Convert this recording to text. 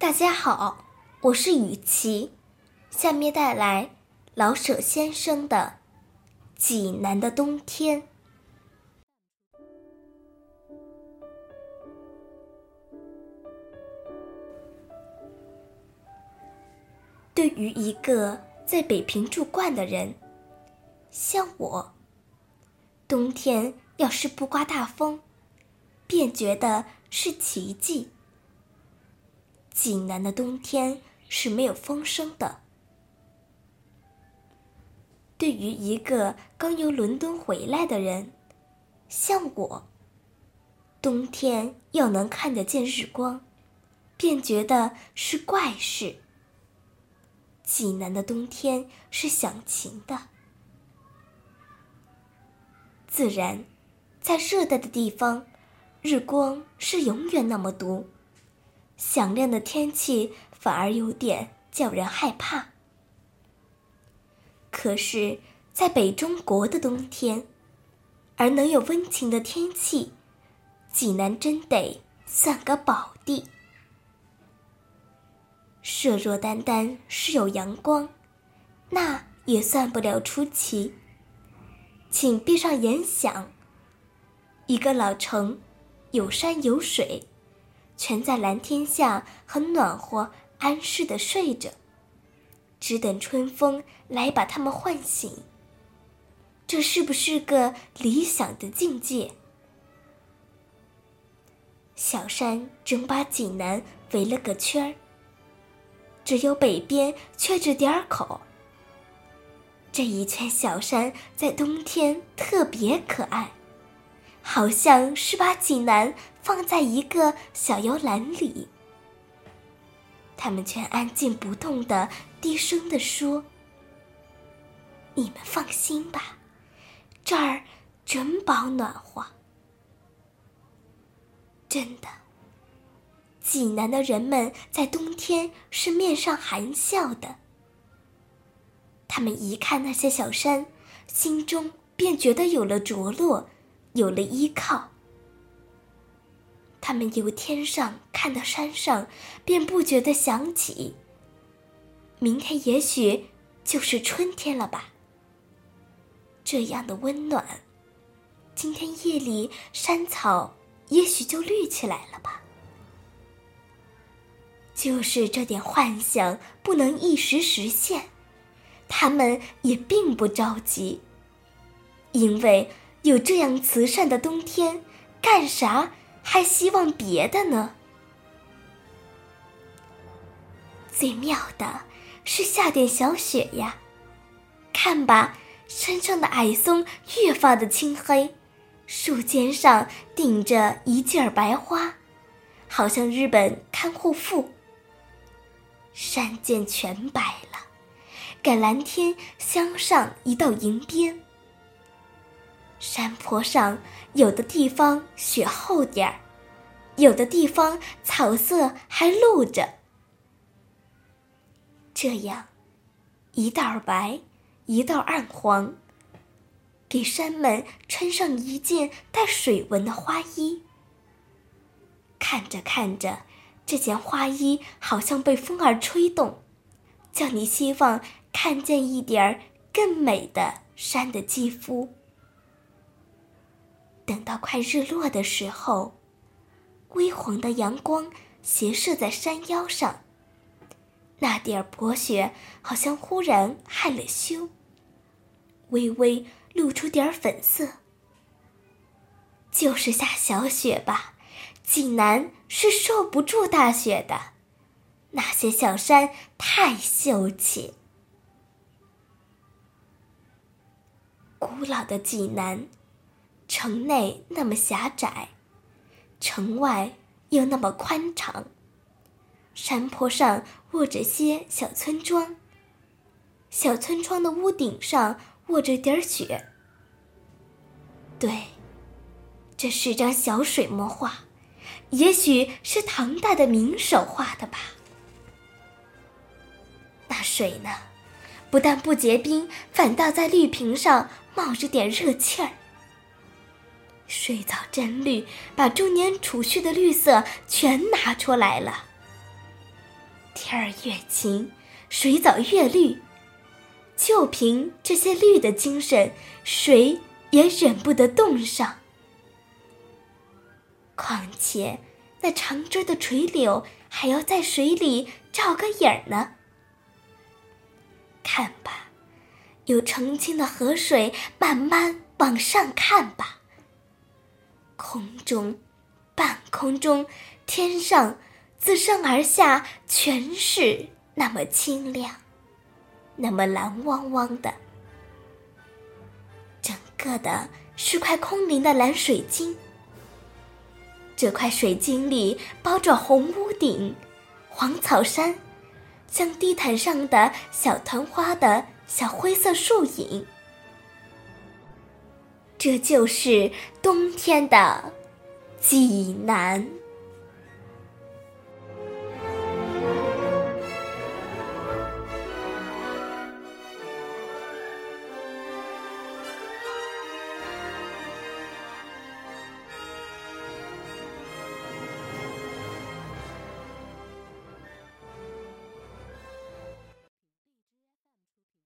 大家好，我是雨琪，下面带来老舍先生的《济南的冬天》。对于一个在北平住惯的人，像我，冬天要是不刮大风，便觉得是奇迹。济南的冬天是没有风声的。对于一个刚由伦敦回来的人，像我，冬天要能看得见日光，便觉得是怪事。济南的冬天是响晴的。自然，在热带的地方，日光是永远那么毒。响亮的天气反而有点叫人害怕。可是，在北中国的冬天，而能有温情的天气，济南真得算个宝地。设若单单是有阳光，那也算不了出奇。请闭上眼想，一个老城，有山有水。全在蓝天下，很暖和，安适的睡着，只等春风来把他们唤醒。这是不是个理想的境界？小山正把济南围了个圈儿，只有北边缺着点儿口。这一圈小山在冬天特别可爱。好像是把济南放在一个小摇篮里，他们全安静不动的低声的说：“你们放心吧，这儿准保暖和。”真的，济南的人们在冬天是面上含笑的。他们一看那些小山，心中便觉得有了着落。有了依靠，他们由天上看到山上，便不觉得想起。明天也许就是春天了吧。这样的温暖，今天夜里山草也许就绿起来了吧。就是这点幻想不能一时实现，他们也并不着急，因为。有这样慈善的冬天，干啥还希望别的呢？最妙的是下点小雪呀，看吧，山上的矮松越发的青黑，树尖上顶着一件儿白花，好像日本看护妇。山涧全白了，赶蓝天镶上一道银边。山坡上，有的地方雪厚点儿，有的地方草色还露着。这样，一道白，一道暗黄，给山们穿上一件带水纹的花衣。看着看着，这件花衣好像被风儿吹动，叫你希望看见一点更美的山的肌肤。等到快日落的时候，微黄的阳光斜射在山腰上，那点儿薄雪好像忽然害了羞，微微露出点儿粉色。就是下小雪吧，济南是受不住大雪的，那些小山太秀气。古老的济南。城内那么狭窄，城外又那么宽敞。山坡上卧着些小村庄，小村庄的屋顶上卧着点儿雪。对，这是张小水墨画，也许是唐代的名手画的吧。那水呢，不但不结冰，反倒在绿瓶上冒着点热气儿。水藻真绿，把中年储蓄的绿色全拿出来了。天儿越晴，水藻越绿。就凭这些绿的精神，谁也忍不得冻上。况且那长枝的垂柳还要在水里照个影儿呢。看吧，有澄清的河水慢慢往上看吧。空中、半空中、天上，自上而下，全是那么清亮。那么蓝汪汪的，整个的是块空灵的蓝水晶。这块水晶里包着红屋顶、黄草山，像地毯上的小团花的小灰色树影。这就是冬天的济南。